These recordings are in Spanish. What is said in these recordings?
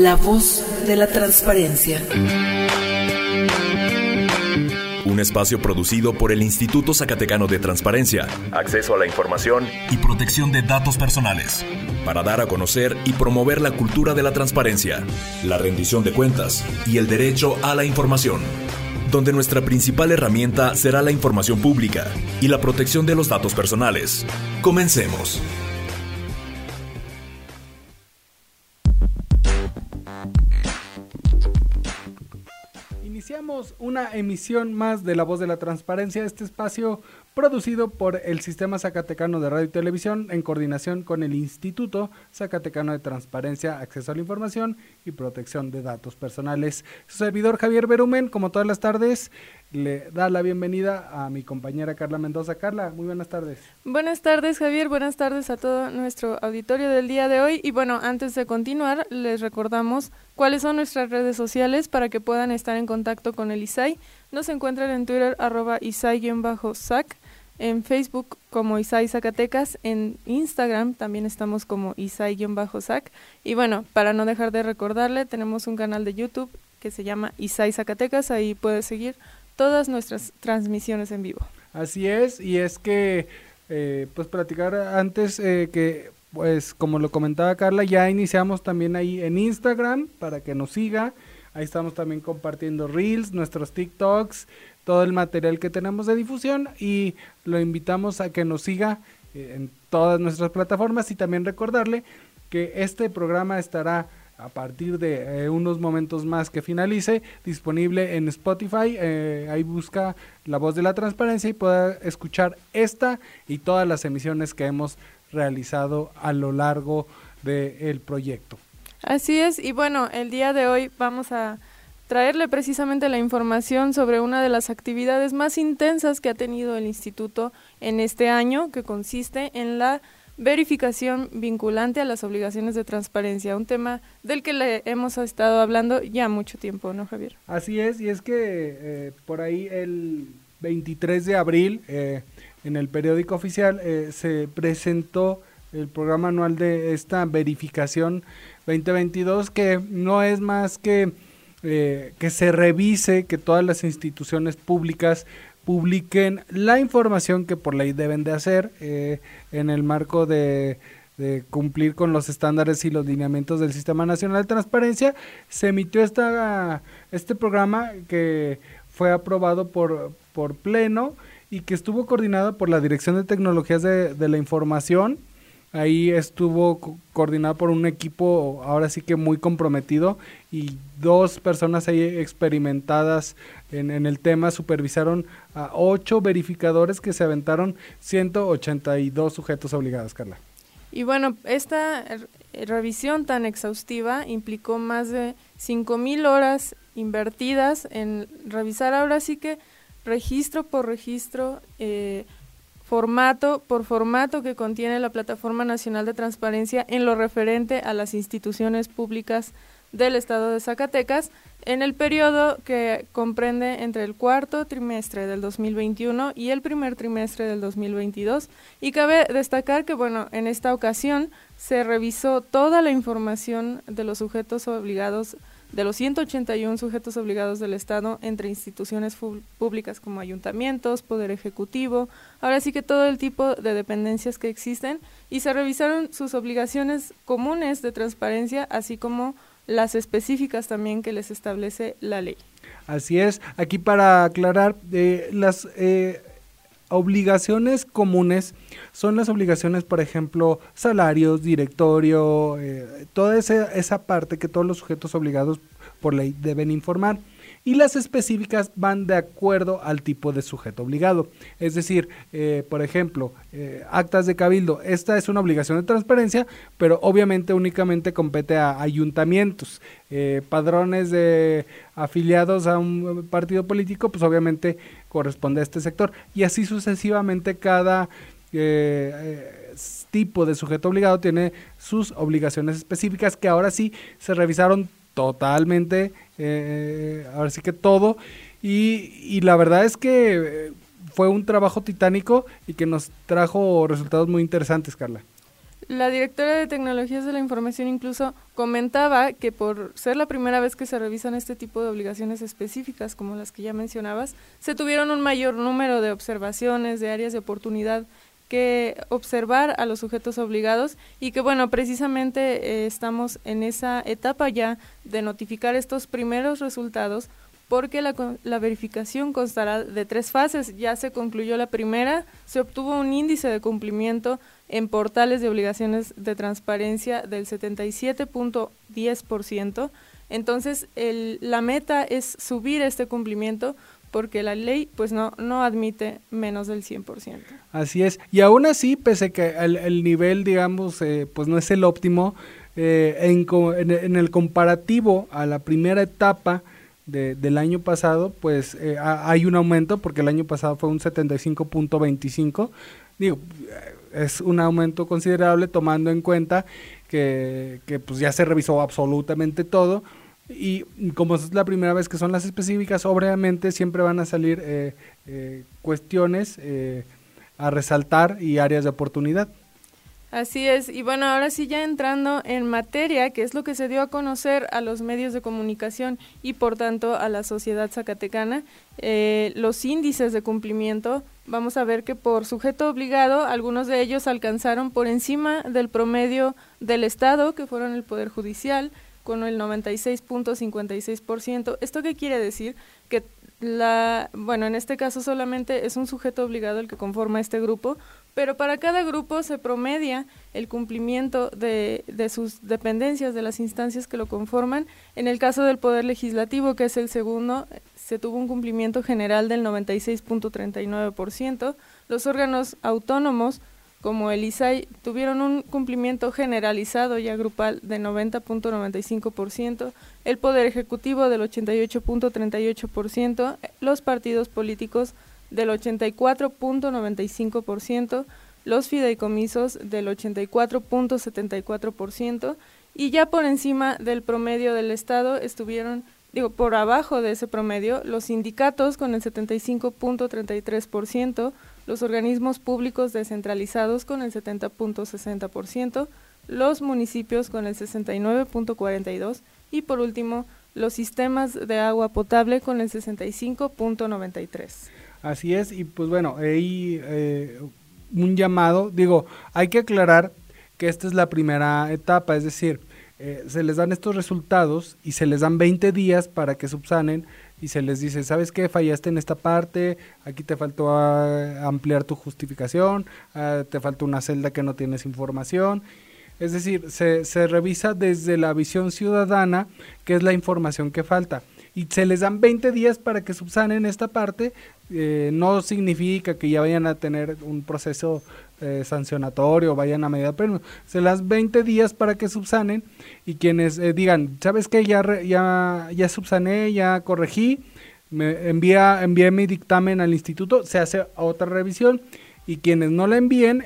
La voz de la transparencia. Un espacio producido por el Instituto Zacatecano de Transparencia, Acceso a la Información y Protección de Datos Personales, para dar a conocer y promover la cultura de la transparencia, la rendición de cuentas y el derecho a la información, donde nuestra principal herramienta será la información pública y la protección de los datos personales. Comencemos. Una emisión más de La Voz de la Transparencia, este espacio producido por el Sistema Zacatecano de Radio y Televisión en coordinación con el Instituto Zacatecano de Transparencia, Acceso a la Información y Protección de Datos Personales. Su servidor Javier Berumen, como todas las tardes, le da la bienvenida a mi compañera Carla Mendoza. Carla, muy buenas tardes. Buenas tardes Javier, buenas tardes a todo nuestro auditorio del día de hoy. Y bueno, antes de continuar, les recordamos cuáles son nuestras redes sociales para que puedan estar en contacto con el ISAI. Nos encuentran en Twitter arroba ISAI-SAC, en Facebook como ISAI Zacatecas, en Instagram también estamos como ISAI-SAC. Y bueno, para no dejar de recordarle, tenemos un canal de YouTube que se llama ISAI Zacatecas, ahí puede seguir todas nuestras transmisiones en vivo. Así es, y es que, eh, pues platicar antes eh, que, pues como lo comentaba Carla, ya iniciamos también ahí en Instagram para que nos siga. Ahí estamos también compartiendo reels, nuestros TikToks, todo el material que tenemos de difusión y lo invitamos a que nos siga eh, en todas nuestras plataformas y también recordarle que este programa estará a partir de eh, unos momentos más que finalice, disponible en Spotify. Eh, ahí busca la voz de la transparencia y pueda escuchar esta y todas las emisiones que hemos realizado a lo largo del proyecto. Así es, y bueno, el día de hoy vamos a traerle precisamente la información sobre una de las actividades más intensas que ha tenido el instituto en este año, que consiste en la verificación vinculante a las obligaciones de transparencia, un tema del que le hemos estado hablando ya mucho tiempo, ¿no, Javier? Así es, y es que eh, por ahí el 23 de abril eh, en el periódico oficial eh, se presentó el programa anual de esta verificación 2022 que no es más que que se revise que todas las instituciones públicas publiquen la información que por ley deben de hacer eh, en el marco de, cumplir con los estándares y los lineamientos del Sistema Nacional de Transparencia, se emitió esta, este programa que fue aprobado por, por Pleno y que estuvo coordinado por la Dirección de Tecnologías de, de la Información. Ahí estuvo coordinado por un equipo ahora sí que muy comprometido y dos personas ahí experimentadas en, el tema supervisaron a ocho verificadores que se aventaron 182 sujetos obligados, Carla. Y bueno, esta revisión tan exhaustiva implicó más de 5.000 horas invertidas en revisar ahora sí que registro por registro, eh, formato por formato que contiene la Plataforma Nacional de Transparencia en lo referente a las instituciones públicas del Estado de Zacatecas en el periodo que comprende entre el cuarto trimestre del 2021 y el primer trimestre del 2022. Y cabe destacar que, bueno, en esta ocasión se revisó toda la información de los sujetos obligados, de los 181 sujetos obligados del Estado entre instituciones públicas como ayuntamientos, Poder Ejecutivo, ahora sí que todo el tipo de dependencias que existen, y se revisaron sus obligaciones comunes de transparencia, así como las específicas también que les establece la ley. Así es, aquí para aclarar, eh, las eh, obligaciones comunes son las obligaciones, por ejemplo, salarios, directorio, eh, toda esa, esa parte que todos los sujetos obligados por ley deben informar y las específicas van de acuerdo al tipo de sujeto obligado. Es decir, eh, por ejemplo, eh, actas de cabildo, esta es una obligación de transparencia, pero obviamente únicamente compete a ayuntamientos. Padrones de afiliados a un partido político, pues obviamente corresponde a este sector. Y así sucesivamente cada tipo de sujeto obligado tiene sus obligaciones específicas que ahora sí se revisaron totalmente, eh, ahora sí que todo. Y, la verdad es que eh, fue un trabajo titánico y que nos trajo resultados muy interesantes, Carla. La directora de Tecnologías de la Información incluso comentaba que por ser la primera vez que se revisan este tipo de obligaciones específicas, como las que ya mencionabas, se tuvieron un mayor número de observaciones, de áreas de oportunidad que observar a los sujetos obligados y que bueno, precisamente eh, estamos en esa etapa ya de notificar estos primeros resultados porque la, la, verificación constará de tres fases. Ya se concluyó la primera, se obtuvo un índice de cumplimiento en portales de obligaciones de transparencia del 77.10%. Entonces, el, la meta es subir este cumplimiento porque la ley pues no, no admite menos del 100%. Así es. Y aún así, pese que el, el nivel, digamos, eh, pues no es el óptimo, eh, en, en, el comparativo a la primera etapa, del año pasado, pues eh, hay un aumento porque el año pasado fue un 75.25. Digo, es un aumento considerable tomando en cuenta que, que pues ya se revisó absolutamente todo y como es la primera vez que son las específicas, obviamente siempre van a salir eh, eh, cuestiones a resaltar y áreas de oportunidad. Así es, y bueno, ahora sí ya entrando en materia, que es lo que se dio a conocer a los medios de comunicación y por tanto a la sociedad zacatecana, eh, los índices de cumplimiento, vamos a ver que por sujeto obligado, algunos de ellos alcanzaron por encima del promedio del Estado, que fueron el Poder Judicial, con el 96.56%. ¿Esto qué quiere decir? Que la, bueno, en este caso solamente es un sujeto obligado el que conforma este grupo, pero para cada grupo se promedia el cumplimiento de, de, sus dependencias, de las instancias que lo conforman. En el caso del Poder Legislativo, que es el segundo, se tuvo un cumplimiento general del 96.39%. Los órganos autónomos, como el ISAI, tuvieron un cumplimiento generalizado y grupal de 90.95%, el Poder Ejecutivo del 88.38%, los partidos políticos del 84.95%, los fideicomisos del 84.74% y ya por encima del promedio del Estado estuvieron, digo, por abajo de ese promedio, los sindicatos con el 75.33%, los organismos públicos descentralizados con el 70.60%, los municipios con el 69.42% y por último, los sistemas de agua potable con el 65.93%. Así es, y pues bueno, ahí eh, un llamado, digo, hay que aclarar que esta es la primera etapa, es decir, eh, se les dan estos resultados y se les dan 20 días para que subsanen y se les dice, ¿sabes qué? Fallaste en esta parte, aquí te faltó ah, ampliar tu justificación, ah, te faltó una celda que no tienes información. Es decir, se, se revisa desde la visión ciudadana qué es la información que falta y se les dan 20 días para que subsanen esta parte, eh, no significa que ya vayan a tener un proceso eh, sancionatorio, vayan a medida premio, se las 20 días para que subsanen y quienes eh, digan, ¿sabes qué? Ya, ya, ya subsané, ya corregí, me envía, envié mi dictamen al instituto, se hace otra revisión y quienes no la envíen,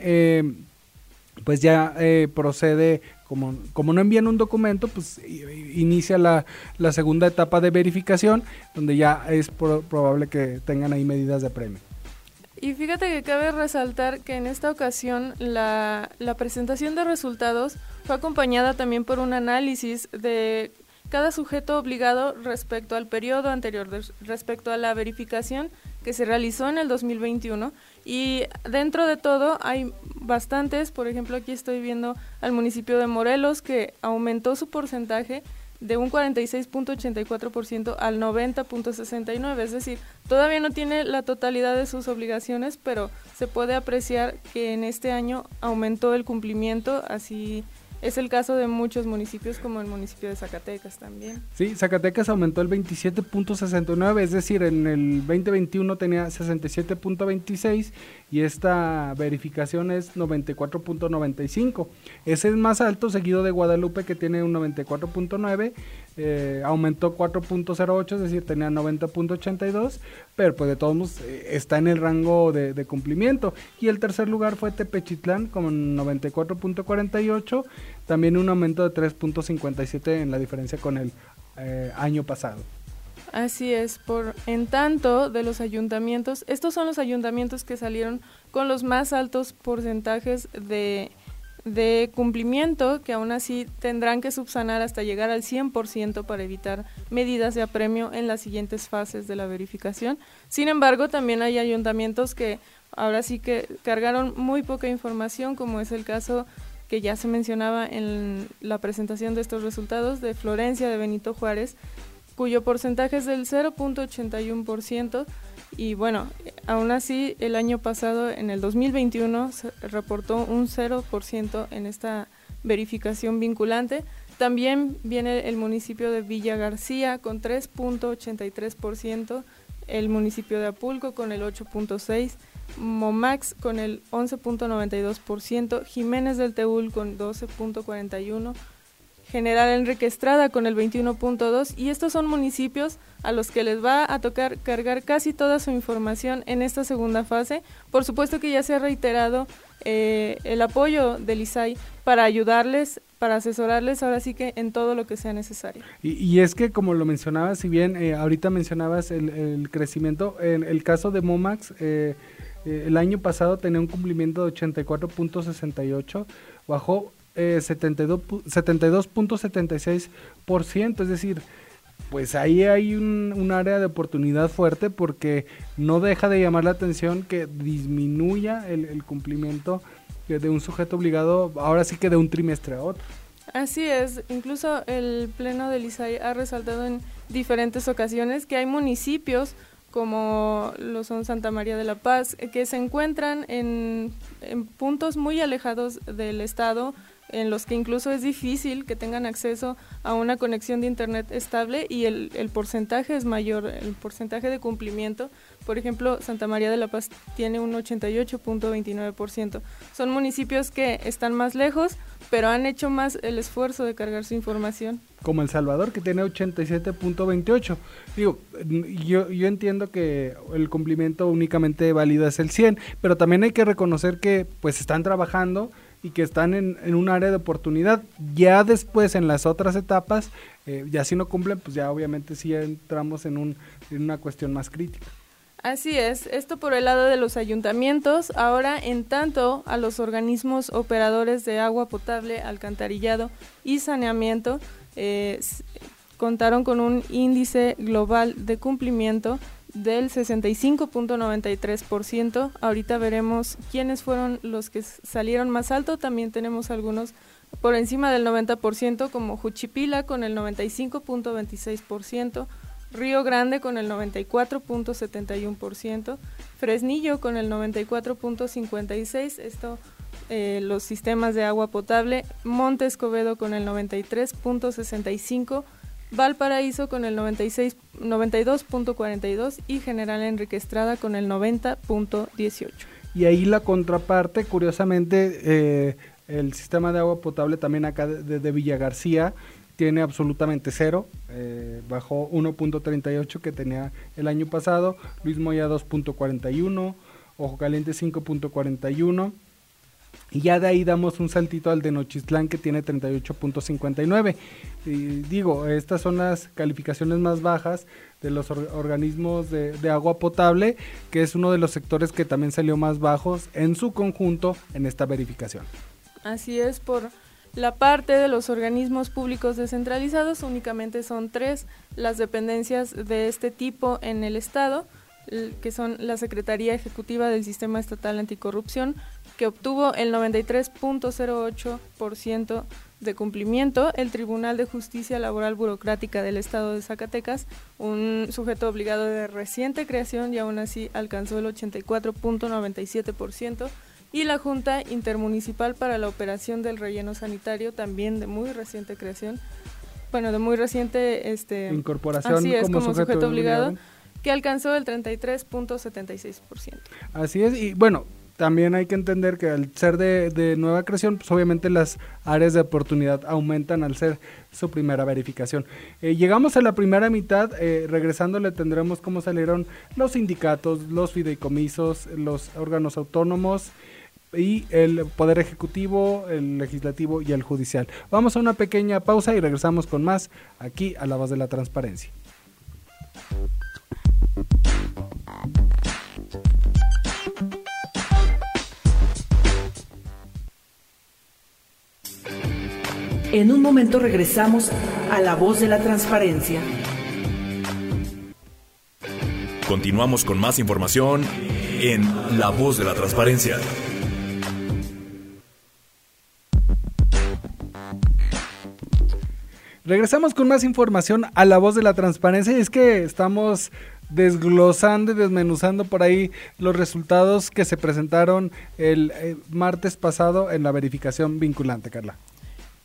pues ya procede como, como no envían un documento, pues inicia la, la segunda etapa de verificación, donde ya es probable que tengan ahí medidas de premio. Y fíjate que cabe resaltar que en esta ocasión la, la presentación de resultados fue acompañada también por un análisis de cada sujeto obligado respecto al periodo anterior, respecto a la verificación que se realizó en el 2021 y dentro de todo hay bastantes, por ejemplo aquí estoy viendo al municipio de Morelos que aumentó su porcentaje de un 46.84% al 90.69, es decir, todavía no tiene la totalidad de sus obligaciones, pero se puede apreciar que en este año aumentó el cumplimiento, así es el caso de muchos municipios como el municipio de Zacatecas también. Sí, Zacatecas aumentó el 27.69, es decir, en el 2021 tenía 67.26 y esta verificación es 94.95. Ese es más alto, seguido de Guadalupe que tiene un 94.9 eh, aumentó 4.08, es decir, tenía 90.82, pero pues de todos modos eh, está en el rango de, cumplimiento. Y el tercer lugar fue Tepechitlán con 94.48, también un aumento de 3.57 en la diferencia con el eh, año pasado. Así es, por en tanto de los ayuntamientos, estos son los ayuntamientos que salieron con los más altos porcentajes de de cumplimiento que aún así tendrán que subsanar hasta llegar al 100% para evitar medidas de apremio en las siguientes fases de la verificación. Sin embargo, también hay ayuntamientos que ahora sí que cargaron muy poca información, como es el caso que ya se mencionaba en la presentación de estos resultados de Florencia de Benito Juárez, cuyo porcentaje es del 0.81%, y bueno, aún así el año pasado, en el 2021, se reportó un 0% en esta verificación vinculante. También viene el municipio de Villa García con 3.83%, el municipio de Apulco con el 8.6%, Momax con el 11.92%, Jiménez del Teúl con 12.41%, General Enrique Estrada con el 21.2 y estos son municipios a los que les va a tocar cargar casi toda su información en esta segunda fase. Por supuesto que ya se ha reiterado eh, el apoyo del ISAI para ayudarles, para asesorarles ahora sí que en todo lo que sea necesario. Y, es que como lo mencionabas, si bien eh, ahorita mencionabas el, crecimiento, en el caso de Momax, eh, el año pasado tenía un cumplimiento de 84.68, bajó 72.76%, es decir, pues ahí hay un, área de oportunidad fuerte porque no deja de llamar la atención que disminuya el, cumplimiento de, un sujeto obligado, ahora sí que de un trimestre a otro. Así es, incluso el Pleno del ISAI ha resaltado en diferentes ocasiones que hay municipios como lo son Santa María de la Paz, que se encuentran en, en puntos muy alejados del Estado, en los que incluso es difícil que tengan acceso a una conexión de Internet estable y el, el, porcentaje es mayor, el porcentaje de cumplimiento. Por ejemplo, Santa María de la Paz tiene un 88.29%. Son municipios que están más lejos, pero han hecho más el esfuerzo de cargar su información. Como El Salvador, que tiene 87.28. Digo, yo, yo entiendo que el cumplimiento únicamente válido es el 100, pero también hay que reconocer que pues están trabajando y que están en, en, un área de oportunidad. Ya después, en las otras etapas, eh, ya si no cumplen, pues ya obviamente sí entramos en, un, en una cuestión más crítica. Así es, esto por el lado de los ayuntamientos. Ahora, en tanto a los organismos operadores de agua potable, alcantarillado y saneamiento, eh, contaron con un índice global de cumplimiento del 65.93%. Ahorita veremos quiénes fueron los que salieron más alto. También tenemos algunos por encima del 90%, como Juchipila con el 95.26%, Río Grande con el 94.71%, Fresnillo con el 94.56%, esto eh, los sistemas de agua potable, Monte Escobedo con el 93.65%, Valparaíso con el 96, 92.42 y General Enrique Estrada con el 90.18. Y ahí la contraparte, curiosamente, eh, el sistema de agua potable también acá de, de Villa García tiene absolutamente cero, eh, bajó 1.38 que tenía el año pasado, Luis Moya 2.41, Ojo Caliente 5.41 y ya de ahí damos un saltito al de Nochistlán que tiene 38.59. Y digo, estas son las calificaciones más bajas de los organismos de, de, agua potable, que es uno de los sectores que también salió más bajos en su conjunto en esta verificación. Así es, por la parte de los organismos públicos descentralizados únicamente son tres las dependencias de este tipo en el Estado, que son la Secretaría Ejecutiva del Sistema Estatal Anticorrupción, que obtuvo el 93.08% de cumplimiento, el Tribunal de Justicia Laboral Burocrática del Estado de Zacatecas, un sujeto obligado de reciente creación y aún así alcanzó el 84.97%, y la Junta Intermunicipal para la Operación del Relleno Sanitario, también de muy reciente creación, bueno, de muy reciente este, incorporación así es, como, sujeto, obligado, obligado, que alcanzó el 33.76%. Así es, y bueno, también hay que entender que al ser de, nueva creación, pues obviamente las áreas de oportunidad aumentan al ser su primera verificación. Eh, llegamos a la primera mitad, eh, regresando le tendremos cómo salieron los sindicatos, los fideicomisos, los órganos autónomos y el Poder Ejecutivo, el Legislativo y el Judicial. Vamos a una pequeña pausa y regresamos con más aquí a la voz de la transparencia. En un momento regresamos a La Voz de la Transparencia. Continuamos con más información en La Voz de la Transparencia. Regresamos con más información a la voz de la transparencia y es que estamos desglosando y desmenuzando por ahí los resultados que se presentaron el eh, martes pasado en la verificación vinculante, Carla.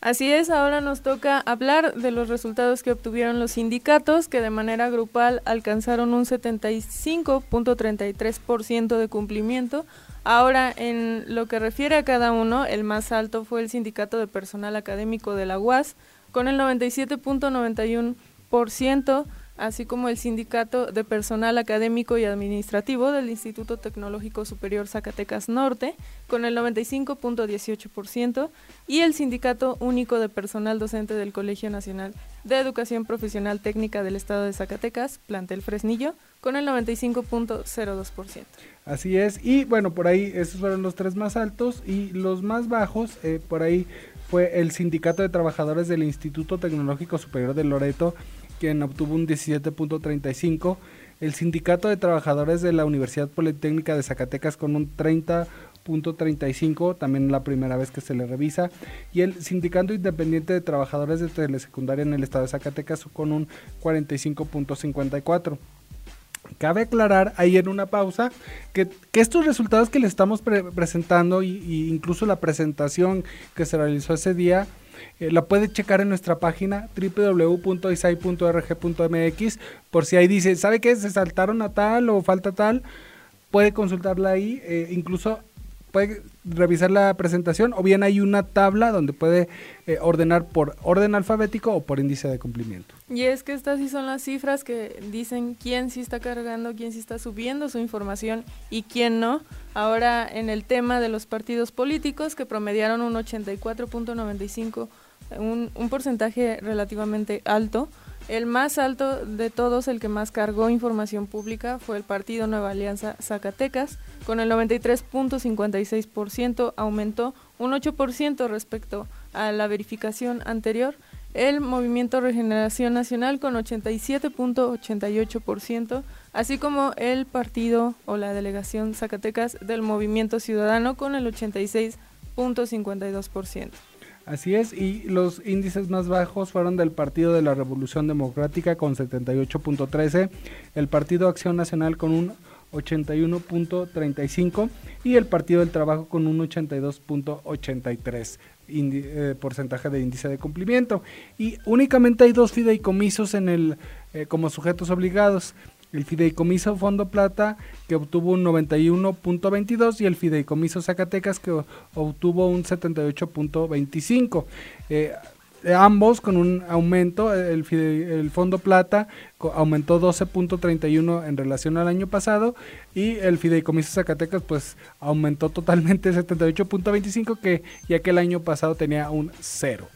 Así es, ahora nos toca hablar de los resultados que obtuvieron los sindicatos que de manera grupal alcanzaron un 75.33% de cumplimiento. Ahora, en lo que refiere a cada uno, el más alto fue el Sindicato de Personal Académico de la UAS, con el 97.91%, así como el Sindicato de Personal Académico y Administrativo del Instituto Tecnológico Superior Zacatecas Norte, con el 95.18%, y el Sindicato Único de Personal Docente del Colegio Nacional de Educación Profesional Técnica del Estado de Zacatecas, plantel Fresnillo, con el 95.02%. Así es, y bueno, por ahí esos fueron los tres más altos y los más bajos, eh, por ahí fue el Sindicato de Trabajadores del Instituto Tecnológico Superior de Loreto, quien obtuvo un 17.35, el Sindicato de Trabajadores de la Universidad Politécnica de Zacatecas con un 30.35, también la primera vez que se le revisa, y el Sindicato Independiente de Trabajadores de Telesecundaria en el estado de Zacatecas con un 45.54. Cabe aclarar ahí en una pausa que, estos resultados que le estamos presentando y, incluso la presentación que se realizó ese día eh, la puede checar en nuestra página www.isai.rg.mx por si ahí dice, ¿sabe qué? Se saltaron a tal o falta tal. Puede consultarla ahí. Eh, incluso puede revisar la presentación o bien hay una tabla donde puede eh, ordenar por orden alfabético o por índice de cumplimiento. Y es que estas sí son las cifras que dicen quién sí está cargando, quién sí está subiendo su información y quién no. Ahora en el tema de los partidos políticos que promediaron un 84.95, un, un porcentaje relativamente alto, el más alto de todos, el que más cargó información pública, fue el Partido Nueva Alianza Zacatecas, con el 93.56%, aumentó un 8% respecto a la verificación anterior. El Movimiento Regeneración Nacional con 87.88%, así como el partido o la delegación Zacatecas del Movimiento Ciudadano con el 86.52%. Así es, y los índices más bajos fueron del Partido de la Revolución Democrática con 78.13, el Partido Acción Nacional con un 81.35 y el Partido del Trabajo con un 82.83 eh, porcentaje de índice de cumplimiento. Y únicamente hay dos fideicomisos en el eh, como sujetos obligados el Fideicomiso Fondo Plata que obtuvo un 91.22 y el Fideicomiso Zacatecas que obtuvo un 78.25. Eh, ambos con un aumento, el, el Fondo Plata aumentó 12.31 en relación al año pasado y el Fideicomiso Zacatecas pues aumentó totalmente 78.25 que ya que el año pasado tenía un cero.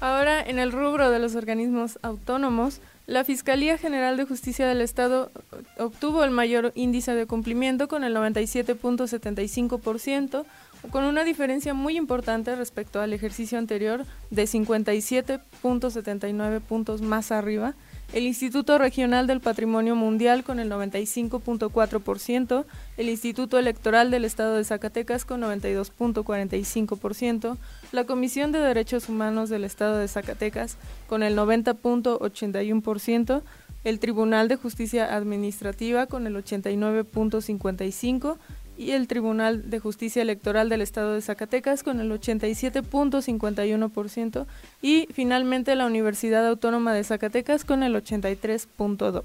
Ahora en el rubro de los organismos autónomos, la Fiscalía General de Justicia del Estado obtuvo el mayor índice de cumplimiento con el 97.75%, con una diferencia muy importante respecto al ejercicio anterior de 57.79 puntos más arriba el Instituto Regional del Patrimonio Mundial con el 95.4%, el Instituto Electoral del Estado de Zacatecas con 92.45%, la Comisión de Derechos Humanos del Estado de Zacatecas con el 90.81%, el Tribunal de Justicia Administrativa con el 89.55%, y el Tribunal de Justicia Electoral del Estado de Zacatecas con el 87.51% y finalmente la Universidad Autónoma de Zacatecas con el 83.2%.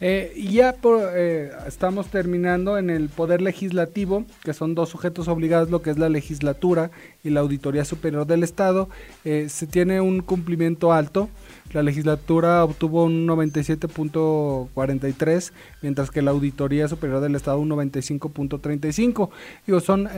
Eh, ya eh, estamos terminando en el Poder Legislativo, que son dos sujetos obligados, lo que es la legislatura y la Auditoría Superior del Estado. Eh, se tiene un cumplimiento alto. La legislatura obtuvo un 97.43, mientras que la Auditoría Superior del Estado un 95.35. Digo, son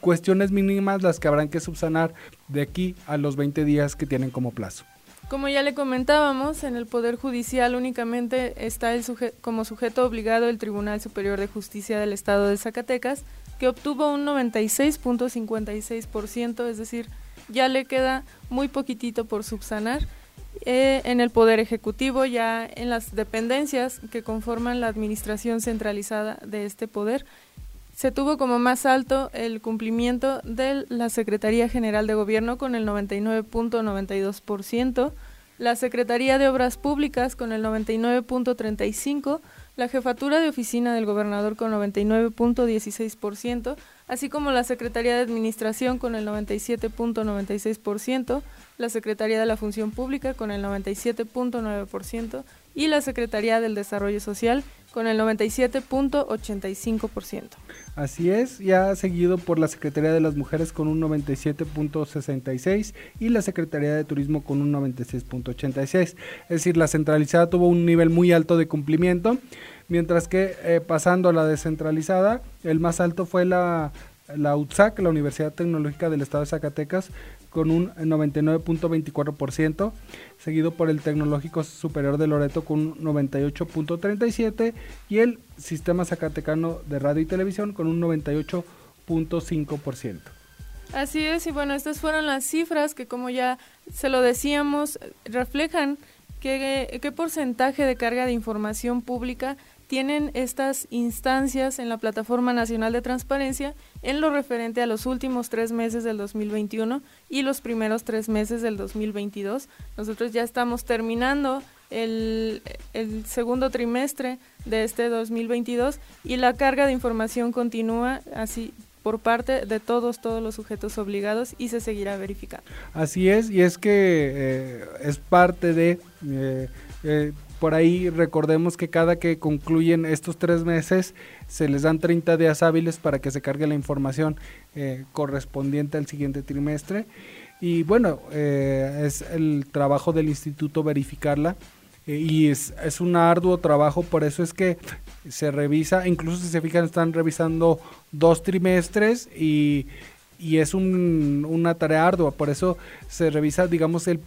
cuestiones mínimas las que habrán que subsanar de aquí a los 20 días que tienen como plazo. Como ya le comentábamos, en el Poder Judicial únicamente está el como sujeto obligado el Tribunal Superior de Justicia del Estado de Zacatecas, que obtuvo un 96.56%, es decir, ya le queda muy poquitito por subsanar. Eh, en el Poder Ejecutivo, ya en las dependencias que conforman la administración centralizada de este poder, se tuvo como más alto el cumplimiento de la Secretaría General de Gobierno con el 99.92%, la Secretaría de Obras Públicas con el 99.35%, la Jefatura de Oficina del Gobernador con 99.16%, así como la Secretaría de Administración con el 97.96%, la Secretaría de la Función Pública con el 97.9% y la Secretaría del Desarrollo Social con el 97.85%. Así es, ya seguido por la Secretaría de las Mujeres con un 97.66 y la Secretaría de Turismo con un 96.86. Es decir, la centralizada tuvo un nivel muy alto de cumplimiento, mientras que eh, pasando a la descentralizada, el más alto fue la, la UTSAC, la Universidad Tecnológica del Estado de Zacatecas, con un 99.24%, seguido por el Tecnológico Superior de Loreto con un 98.37% y el Sistema Zacatecano de Radio y Televisión con un 98.5%. Así es, y bueno, estas fueron las cifras que como ya se lo decíamos, reflejan qué, qué porcentaje de carga de información pública tienen estas instancias en la Plataforma Nacional de Transparencia en lo referente a los últimos tres meses del 2021 y los primeros tres meses del 2022. Nosotros ya estamos terminando el, segundo trimestre de este 2022 y la carga de información continúa así por parte de todos, todos los sujetos obligados y se seguirá verificando. Así es, y es que eh, es parte de... Eh, eh, por ahí recordemos que cada que concluyen estos tres meses se les dan 30 días hábiles para que se cargue la información eh, correspondiente al siguiente trimestre. Y bueno, eh, es el trabajo del instituto verificarla. Eh, y es, es un arduo trabajo, por eso es que se revisa, incluso si se fijan, están revisando dos trimestres y y es un, una tarea ardua, por eso se revisa, digamos, el,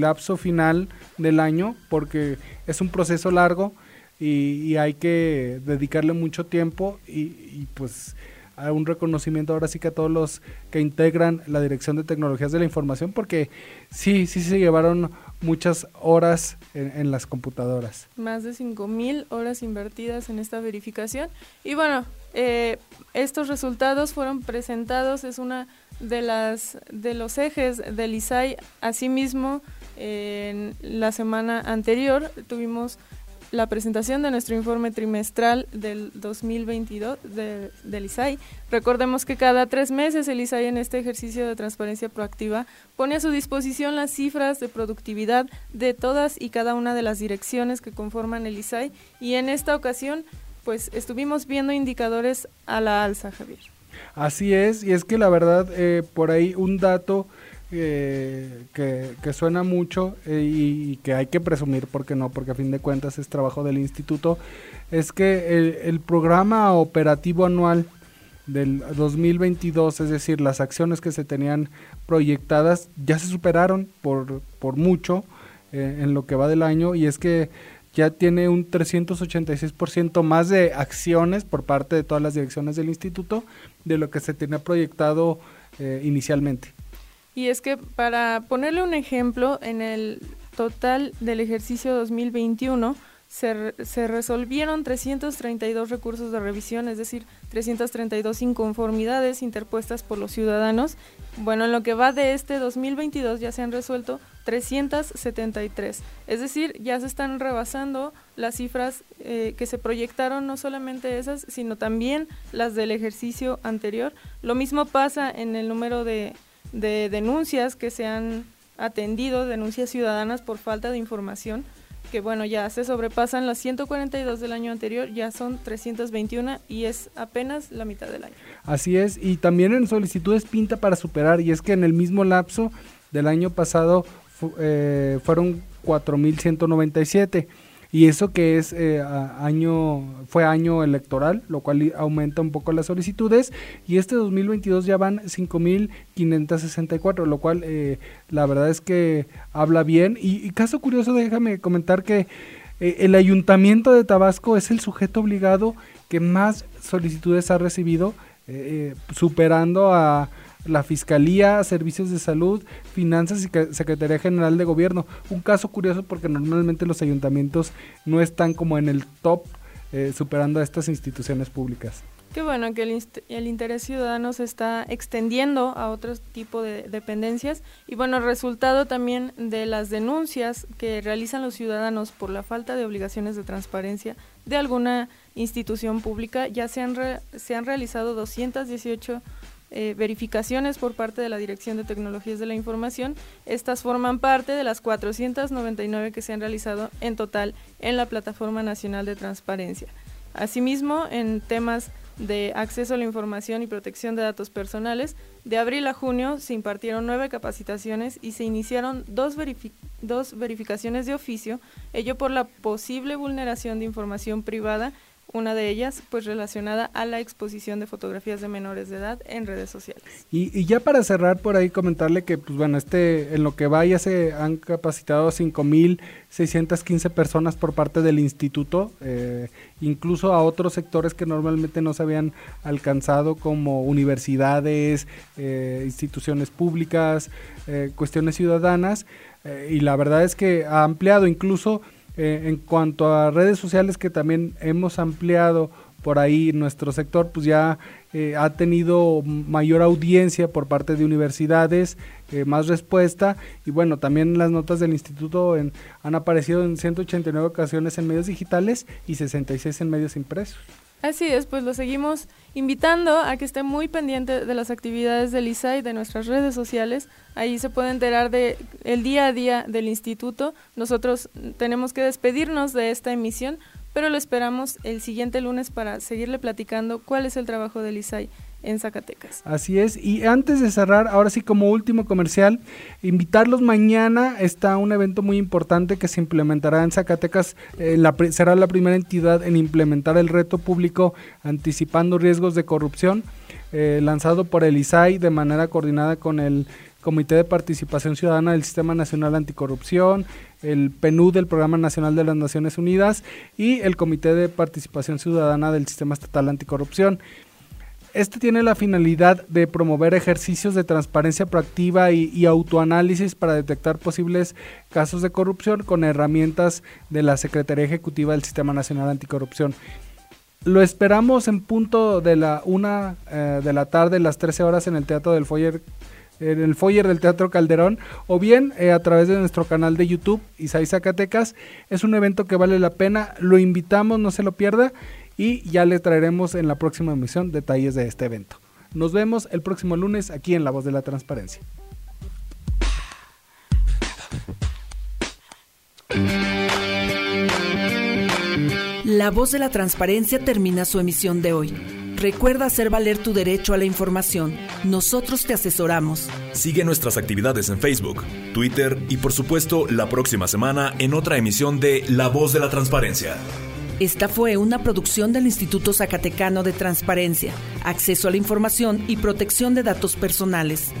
lapso final del año, porque es un proceso largo y, hay que dedicarle mucho tiempo y, y, pues a un reconocimiento ahora sí que a todos los que integran la Dirección de Tecnologías de la Información, porque sí, sí se llevaron muchas horas en, las computadoras. Más de 5.000 horas invertidas en esta verificación. Y bueno, eh, estos resultados fueron presentados, es una de las de los ejes del ISAI. Asimismo, en la semana anterior tuvimos la presentación de nuestro informe trimestral del 2022 del ISAI. Recordemos que cada tres meses el ISAI en este ejercicio de transparencia proactiva pone a su disposición las cifras de productividad de todas y cada una de las direcciones que conforman el ISAI y en esta ocasión pues estuvimos viendo indicadores a la alza, Javier. Así es, y es que la verdad eh, por ahí un dato eh, que, suena mucho eh, y, que hay que presumir, porque no, porque a fin de cuentas es trabajo del instituto, es que el, programa operativo anual del 2022, es decir, las acciones que se tenían proyectadas ya se superaron por, por mucho eh, en lo que va del año y es que ya tiene un 386% más de acciones por parte de todas las direcciones del instituto de lo que se tenía proyectado inicialmente. Y es que para ponerle un ejemplo, en el total del ejercicio 2021 se, se resolvieron 332 recursos de revisión, es decir, 332 inconformidades interpuestas por los ciudadanos. Bueno, en lo que va de este 2022 ya se han resuelto 373, es decir, ya se están rebasando las cifras eh, que se proyectaron, no solamente esas, sino también las del ejercicio anterior. Lo mismo pasa en el número de de denuncias que se han atendido, denuncias ciudadanas por falta de información, que bueno, ya se sobrepasan las 142 del año anterior, ya son 321 y es apenas la mitad del año. Así es, y también en solicitudes pinta para superar, y es que en el mismo lapso del año pasado eh, fueron 4.197 y eso que es eh, año fue año electoral, lo cual aumenta un poco las solicitudes. Y este 2022 ya van 5.564, lo cual eh, la verdad es que habla bien. Y, caso curioso déjame comentar que eh, el ayuntamiento de Tabasco es el sujeto obligado que más solicitudes ha recibido superando a la Fiscalía, Servicios de Salud, Finanzas y Secretaría General de Gobierno. Un caso curioso porque normalmente los ayuntamientos no están como en el top eh, superando a estas instituciones públicas. Qué bueno que el, interés ciudadano se está extendiendo a otro tipo de dependencias y bueno, resultado también de las denuncias que realizan los ciudadanos por la falta de obligaciones de transparencia de alguna institución pública, ya se han, se han realizado 218 eh, verificaciones por parte de la Dirección de Tecnologías de la Información. Estas forman parte de las 499 que se han realizado en total en la Plataforma Nacional de Transparencia. Asimismo, en temas de acceso a la información y protección de datos personales, de abril a junio se impartieron nueve capacitaciones y se iniciaron dos, dos verificaciones de oficio, ello por la posible vulneración de información privada una de ellas pues relacionada a la exposición de fotografías de menores de edad en redes sociales. Y, ya para cerrar por ahí comentarle que pues bueno, este en lo que va ya se han capacitado 5.615 personas por parte del instituto, eh, incluso a otros sectores que normalmente no se habían alcanzado como universidades, eh, instituciones públicas, eh, cuestiones ciudadanas, y la verdad es que ha ampliado incluso eh, en cuanto a redes sociales que también hemos ampliado por ahí nuestro sector, pues ya eh, ha tenido mayor audiencia por parte de universidades, eh, más respuesta y bueno, también las notas del instituto han aparecido en 189 ocasiones en medios digitales y 66 en medios impresos. Así es, pues lo seguimos invitando a que esté muy pendiente de las actividades del ISAI, de nuestras redes sociales. Ahí se puede enterar de el día a día del instituto. Nosotros tenemos que despedirnos de esta emisión, pero lo esperamos el siguiente lunes para seguirle platicando cuál es el trabajo del ISAI en Zacatecas. Así es, y antes de cerrar, ahora sí como último comercial, invitarlos mañana, está un evento muy importante que se implementará en Zacatecas, eh, será la primera entidad en implementar el reto público anticipando riesgos de corrupción, eh, lanzado por el ISAI de manera coordinada con el Comité de Participación Ciudadana del Sistema Nacional Anticorrupción, el PNUD del Programa Nacional de las Naciones Unidas y el Comité de Participación Ciudadana del Sistema Estatal Anticorrupción. Este tiene la finalidad de promover ejercicios de transparencia proactiva y, autoanálisis para detectar posibles casos de corrupción con herramientas de la Secretaría Ejecutiva del Sistema Nacional Anticorrupción. Lo esperamos en punto de la una eh, de la tarde, las 13 horas en el Teatro del Foyer en el foyer del Teatro Calderón o bien eh, a través de nuestro canal de YouTube Isaí Zacatecas. Es un evento que vale la pena, lo invitamos, no se lo pierda y ya le traeremos en la próxima emisión detalles de este evento. Nos vemos el próximo lunes aquí en La Voz de la Transparencia. La Voz de la Transparencia termina su emisión de hoy. Recuerda hacer valer tu derecho a la información. Nosotros te asesoramos. Sigue nuestras actividades en Facebook, Twitter y por supuesto la próxima semana en otra emisión de La Voz de la Transparencia. Esta fue una producción del Instituto Zacatecano de Transparencia, Acceso a la Información y Protección de Datos Personales.